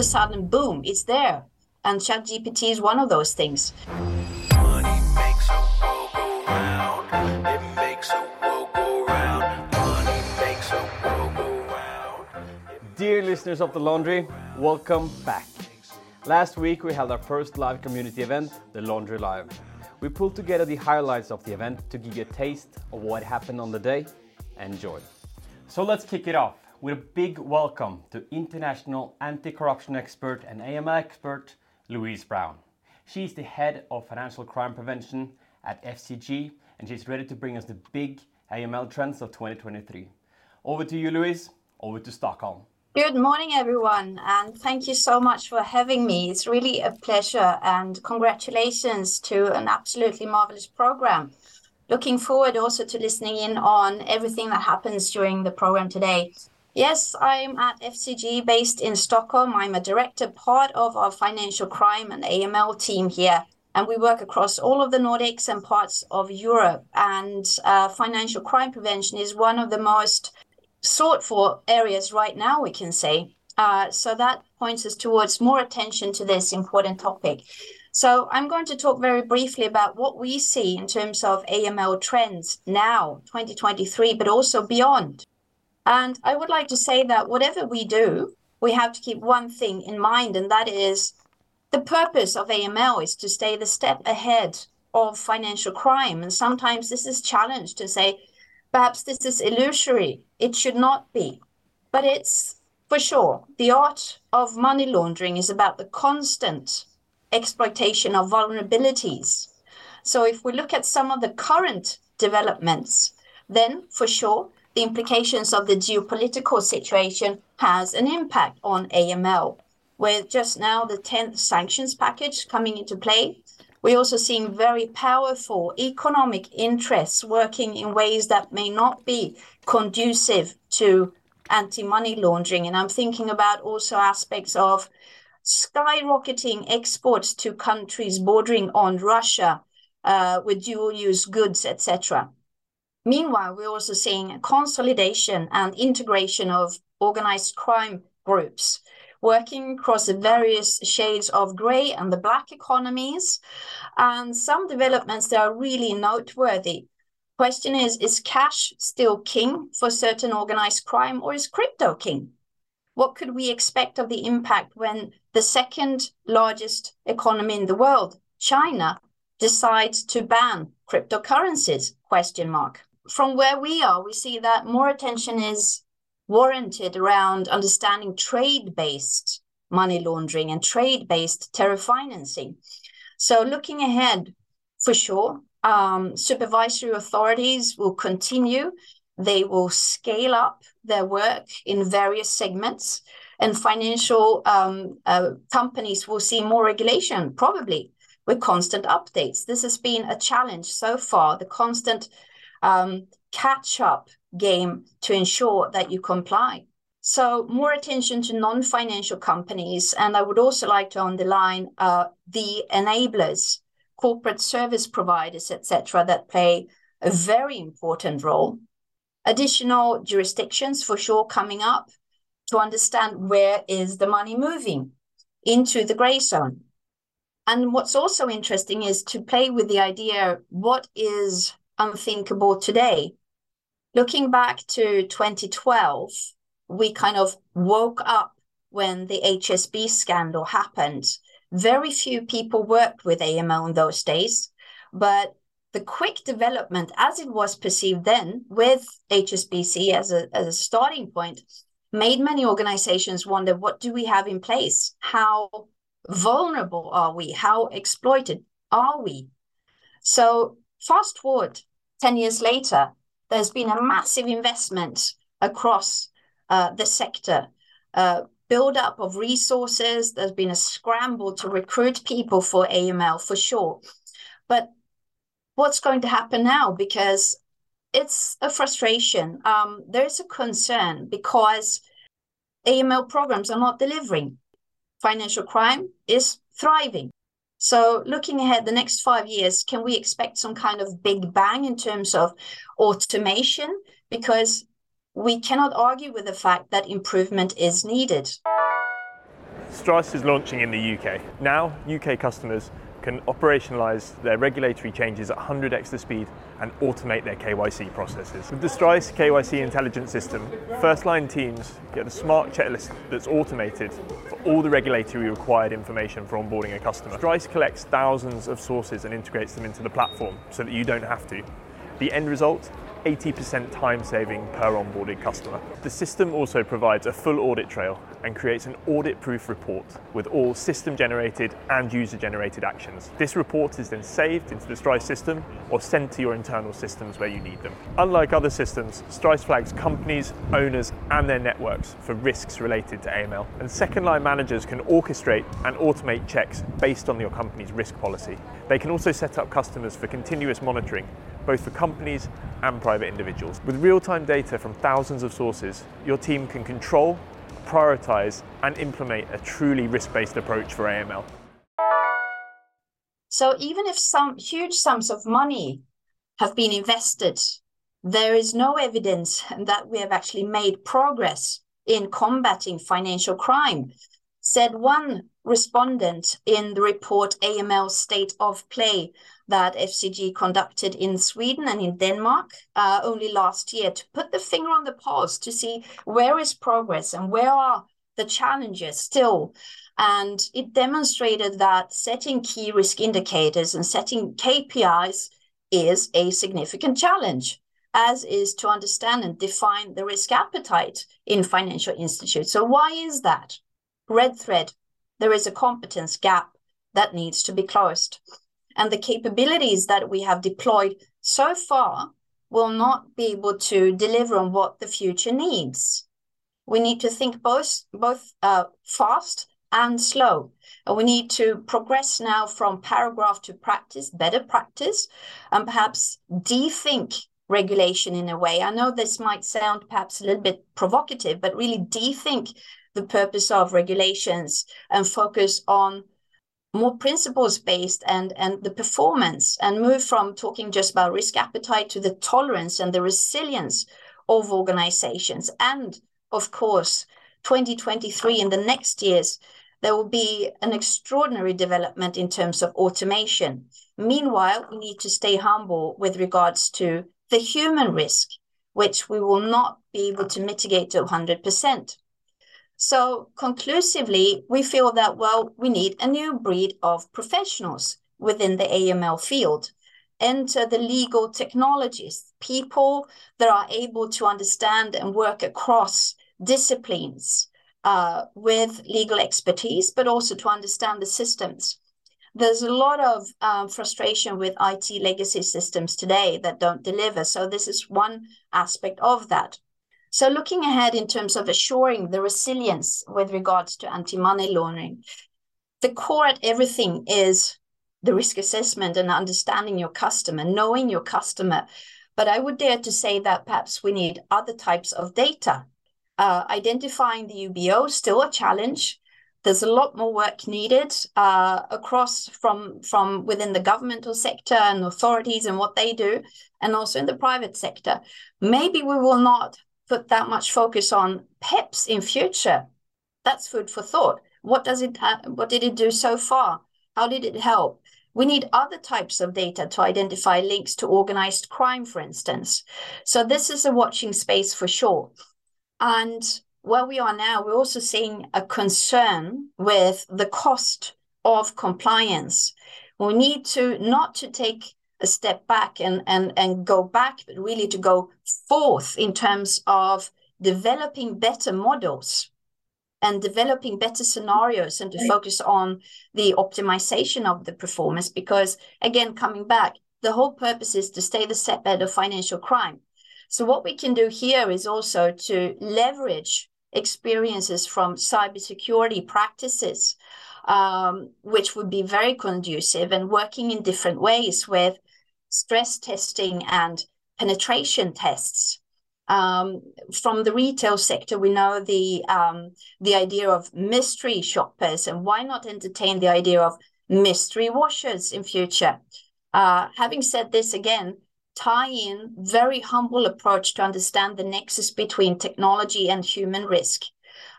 a sudden, boom, it's there. And ChatGPT is one of those things. Dear listeners of The Laundry, welcome back. Last week we held our first live community event, The Laundry Live. We pulled together the highlights of the event to give you a taste of what happened on the day. Enjoy. So let's kick it off with a big welcome to international anti-corruption expert and AML expert Louise Brown. She's the head of financial crime prevention at FCG and she's ready to bring us the big AML trends of 2023. Over to you, Louise. Over to Stockholm. Good morning, everyone, and thank you so much for having me. It's really a pleasure, and congratulations to an absolutely marvelous program. Looking forward also to listening in on everything that happens during the program today. Yes, I'm at FCG based in Stockholm. I'm a director, part of our financial crime and AML team here, and we work across all of the Nordics and parts of Europe. And uh, financial crime prevention is one of the most sought for areas right now, we can say. Uh, so that points us towards more attention to this important topic. So I'm going to talk very briefly about what we see in terms of AML trends now, 2023, but also beyond. And I would like to say that whatever we do, we have to keep one thing in mind, and that is the purpose of AML is to stay the step ahead of financial crime. And sometimes this is challenged to say, Perhaps this is illusory. It should not be. But it's for sure. The art of money laundering is about the constant exploitation of vulnerabilities. So if we look at some of the current developments, then for sure the implications of the geopolitical situation has an impact on AML. With just now the 10th sanctions package coming into play, we're also seeing very powerful economic interests working in ways that may not be conducive to anti-money laundering. And I'm thinking about also aspects of skyrocketing exports to countries bordering on Russia uh, with dual-use goods, etc. Meanwhile, we're also seeing consolidation and integration of organized crime groups working across the various shades of gray and the black economies, and some developments that are really noteworthy. Question is, is cash still king for certain organized crime, or is crypto king? What could we expect of the impact when the second largest economy in the world, China, decides to ban cryptocurrencies? Question mark. From where we are, we see that more attention is warranted around understanding trade-based money laundering and trade-based terror financing. So looking ahead, for sure, um, supervisory authorities will continue. They will scale up their work in various segments, and financial um, uh, companies will see more regulation, probably with constant updates. This has been a challenge so far, the constant um, catch up game to ensure that you comply. So more attention to non-financial companies, and I would also like to underline uh, the enablers, corporate service providers, etc., that play a very important role. Additional jurisdictions for sure coming up to understand where is the money moving into the gray zone. And what's also interesting is to play with the idea what is unthinkable today looking back to 2012, we kind of woke up when the HSB scandal happened. Very few people worked with AML in those days, but the quick development, as it was perceived then, with HSBC as a, as a starting point, made many organizations wonder what do we have in place? How vulnerable are we? How exploited are we? So, fast forward 10 years later, there's been a massive investment across uh, the sector, uh, build up of resources. There's been a scramble to recruit people for AML for sure. But what's going to happen now? Because it's a frustration. Um, there's a concern because AML programs are not delivering. Financial crime is thriving. So looking ahead the next five years, can we expect some kind of big bang in terms of automation? Because we cannot argue with the fact that improvement is needed. Strise is launching in the UK. Now, UK customers can operationalize their regulatory changes at 100x the speed and automate their KYC processes. With the Strise KYC intelligence system, first line teams get a smart checklist that's automated for all the regulatory required information for onboarding a customer. Strise collects thousands of sources and integrates them into the platform so that you don't have to. The end result 80% time saving per onboarded customer. The system also provides a full audit trail and creates an audit proof report with all system generated and user generated actions. This report is then saved into the Strise system or sent to your internal systems where you need them. Unlike other systems, Strise flags companies, owners, and their networks for risks related to AML. And second line managers can orchestrate and automate checks based on your company's risk policy. They can also set up customers for continuous monitoring both for companies and private individuals. With real time data from thousands of sources, your team can control, prioritize, and implement a truly risk based approach for AML. So, even if some huge sums of money have been invested, there is no evidence that we have actually made progress in combating financial crime, said one respondent in the report AML State of Play that FCG conducted in Sweden and in Denmark uh, only last year to put the finger on the pulse to see where is progress and where are the challenges still. And it demonstrated that setting key risk indicators and setting KPIs is a significant challenge, as is to understand and define the risk appetite in financial institutes. So, why is that? Red thread there is a competence gap that needs to be closed. And the capabilities that we have deployed so far will not be able to deliver on what the future needs. We need to think both, both uh, fast and slow. And we need to progress now from paragraph to practice, better practice, and perhaps de-think regulation in a way. I know this might sound perhaps a little bit provocative, but really de-think the purpose of regulations and focus on more principles based and and the performance and move from talking just about risk appetite to the tolerance and the resilience of organizations. And of course 2023 in the next years there will be an extraordinary development in terms of automation. Meanwhile we need to stay humble with regards to the human risk which we will not be able to mitigate to 100% so conclusively, we feel that, well, we need a new breed of professionals within the AML field. Enter the legal technologists, people that are able to understand and work across disciplines uh, with legal expertise, but also to understand the systems. There's a lot of um, frustration with IT legacy systems today that don't deliver. So, this is one aspect of that. So looking ahead in terms of assuring the resilience with regards to anti-money laundering, the core at everything is the risk assessment and understanding your customer, knowing your customer. But I would dare to say that perhaps we need other types of data. Uh, identifying the UBO still a challenge. There's a lot more work needed uh, across from from within the governmental sector and authorities and what they do, and also in the private sector. Maybe we will not put that much focus on PEPs in future. That's food for thought. What does it? what did it do so far? How did it help? We need other types of data to identify links to organized crime, for instance. So this is a watching space for sure. And where we are now, we're also seeing a concern with the cost of compliance. We need to not to take a step back and and and go back, but really to go forth in terms of developing better models and developing better scenarios and to focus on the optimization of the performance because again coming back the whole purpose is to stay the step ahead of financial crime. So what we can do here is also to leverage experiences from cybersecurity practices um, which would be very conducive and working in different ways with stress testing and penetration tests. Um, from the retail sector, we know the um, the idea of mystery shoppers, and why not entertain the idea of mystery washers in future? Uh, having said this again, tie in very humble approach to understand the nexus between technology and human risk.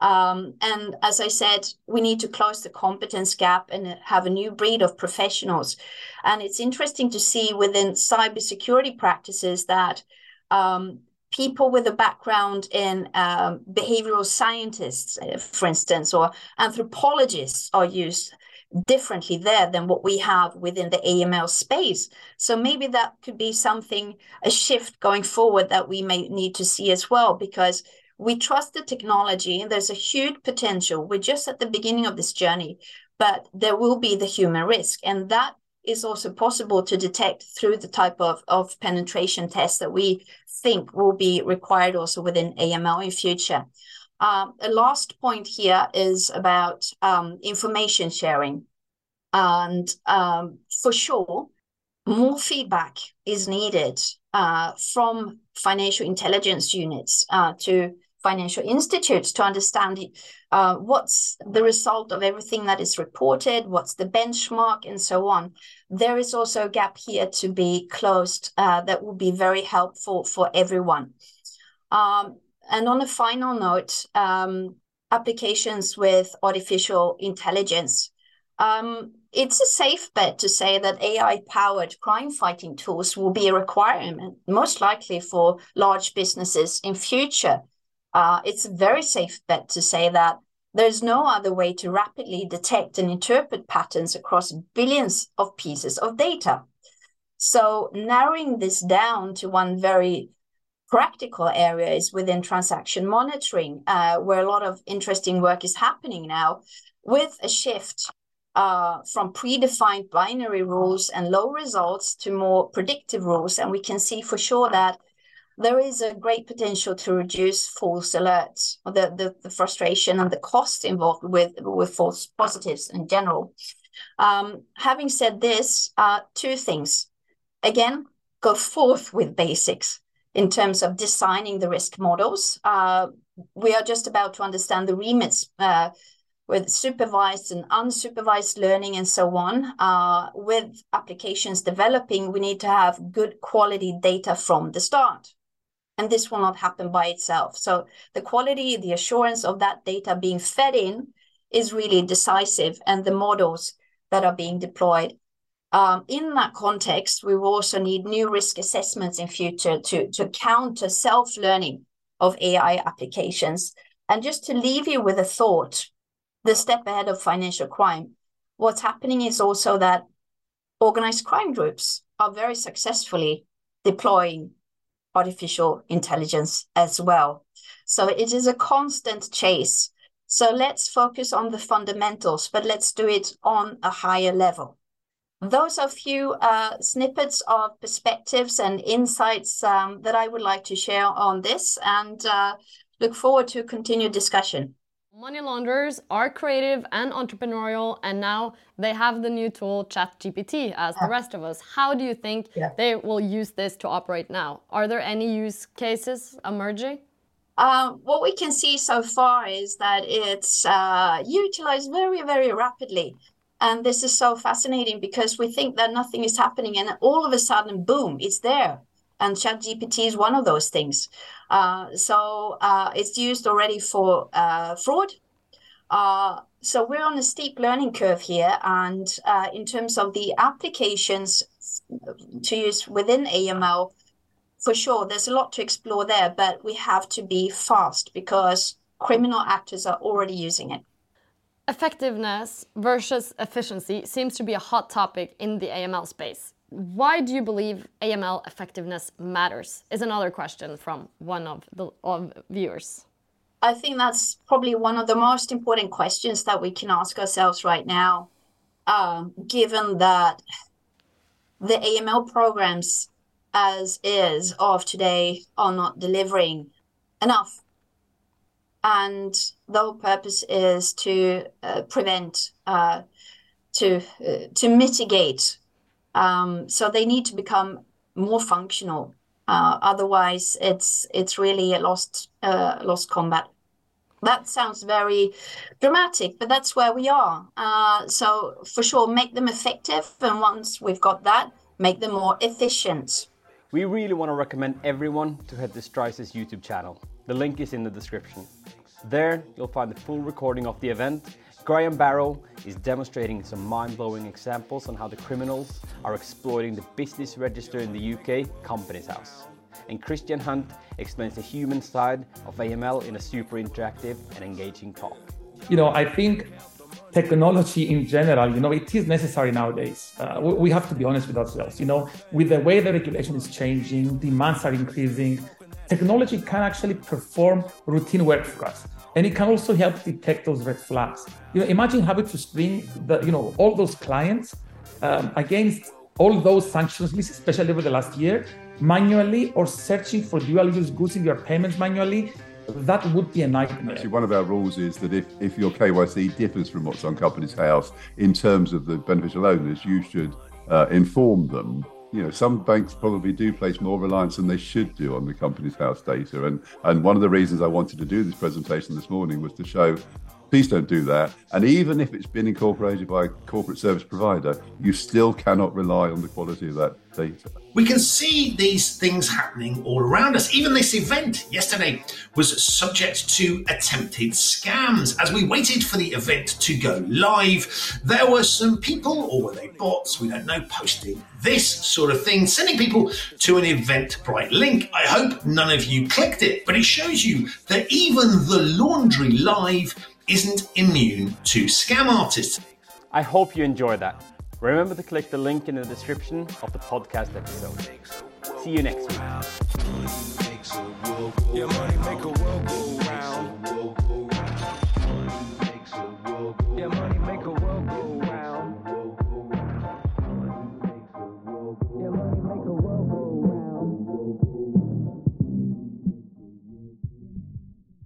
Um, and as I said, we need to close the competence gap and have a new breed of professionals. And it's interesting to see within cybersecurity practices that um, people with a background in um, behavioral scientists, uh, for instance, or anthropologists are used differently there than what we have within the AML space. So maybe that could be something, a shift going forward that we may need to see as well, because we trust the technology and there's a huge potential. We're just at the beginning of this journey, but there will be the human risk. And that is also possible to detect through the type of, of penetration tests that we think will be required also within AML in future. Um, a last point here is about um, information sharing. And um, for sure, more feedback is needed uh, from financial intelligence units uh, to financial institutes to understand uh, what's the result of everything that is reported, what's the benchmark, and so on. There is also a gap here to be closed uh, that will be very helpful for everyone. Um, and on a final note, um, applications with artificial intelligence. Um, it's a safe bet to say that AI powered crime fighting tools will be a requirement, most likely for large businesses in future. Uh, it's a very safe bet to say that there's no other way to rapidly detect and interpret patterns across billions of pieces of data. So, narrowing this down to one very practical area is within transaction monitoring, uh, where a lot of interesting work is happening now, with a shift uh, from predefined binary rules and low results to more predictive rules. And we can see for sure that there is a great potential to reduce false alerts, the, the, the frustration and the cost involved with, with false positives in general. Um, having said this, uh, two things. Again, go forth with basics in terms of designing the risk models. Uh, we are just about to understand the remits uh, with supervised and unsupervised learning and so on. Uh, with applications developing, we need to have good quality data from the start. And this will not happen by itself. So the quality, the assurance of that data being fed in is really decisive, and the models that are being deployed um, in that context, we will also need new risk assessments in future to, to counter self-learning of AI applications. And just to leave you with a thought, the step ahead of financial crime, what's happening is also that organized crime groups are very successfully deploying artificial intelligence as well. So it is a constant chase. So let's focus on the fundamentals, but let's do it on a higher level those are a few uh, snippets of perspectives and insights um, that I would like to share on this and uh, look forward to continued discussion. Money launderers are creative and entrepreneurial, and now they have the new tool ChatGPT as the rest of us. How do you think yeah. they will use this to operate now? Are there any use cases emerging? Uh, what we can see so far is that it's uh, utilized very, very rapidly and this is so fascinating because we think that nothing is happening, and all of a sudden, boom, it's there. And ChatGPT is one of those things. Uh, so uh, it's used already for uh, fraud. So we're on a steep learning curve here. And in terms of the applications to use within AML, for sure, there's a lot to explore there, but we have to be fast because criminal actors are already using it. Effectiveness versus efficiency seems to be a hot topic in the AML space. Why do you believe AML effectiveness matters? Is another question from one of the of viewers. I think that's probably one of the most important questions that we can ask ourselves right now, um, given that the AML programs as is of today are not delivering enough and the whole purpose is to uh, prevent, uh, to uh, to mitigate. Um, so they need to become more functional. Uh, otherwise, it's it's really a lost uh, lost combat. That sounds very dramatic, but that's where we are. Uh, so for sure, make them effective, and once we've got that, make them more efficient. We really want to recommend everyone to head to Strise's YouTube channel. The link is in the description. There, you'll find the full recording of the event. Graham Barrow is demonstrating some mind blowing examples on how the criminals are exploiting the business register in the UK, Companies House. And Christian Hunt explains the human side of AML in a super interactive and engaging talk. You know, I think technology in general, you know, it is necessary nowadays. Uh, we, we have to be honest with ourselves. You know, with the way the regulation is changing, demands are increasing, technology can actually perform routine work for us and it can also help detect those red flags. You know, imagine having to screen the, you know, all those clients um, against all those sanctions lists, especially over the last year, manually or searching for dual use goods in your payments manually. That would be a nightmare. Actually, one of our rules is that if, if your KYC differs from what's on Companies House in terms of the beneficial owners, you should uh, inform them you know, some banks probably do place more reliance than they should do on the Companies House data. And, and one of the reasons I wanted to do this presentation this morning was to show Please don't do that. And even if it's been incorporated by a corporate service provider, you still cannot rely on the quality of that data. We can see these things happening all around us. Even this event yesterday was subject to attempted scams. As we waited for the event to go live, there were some people, or were they bots, we don't know, posting this sort of thing, sending people to an Eventbrite link. I hope none of you clicked it, but it shows you that even the Laundry Live isn't immune to scam artists. I hope you enjoyed that. Remember to click the link in the description of the podcast episode. See you next week.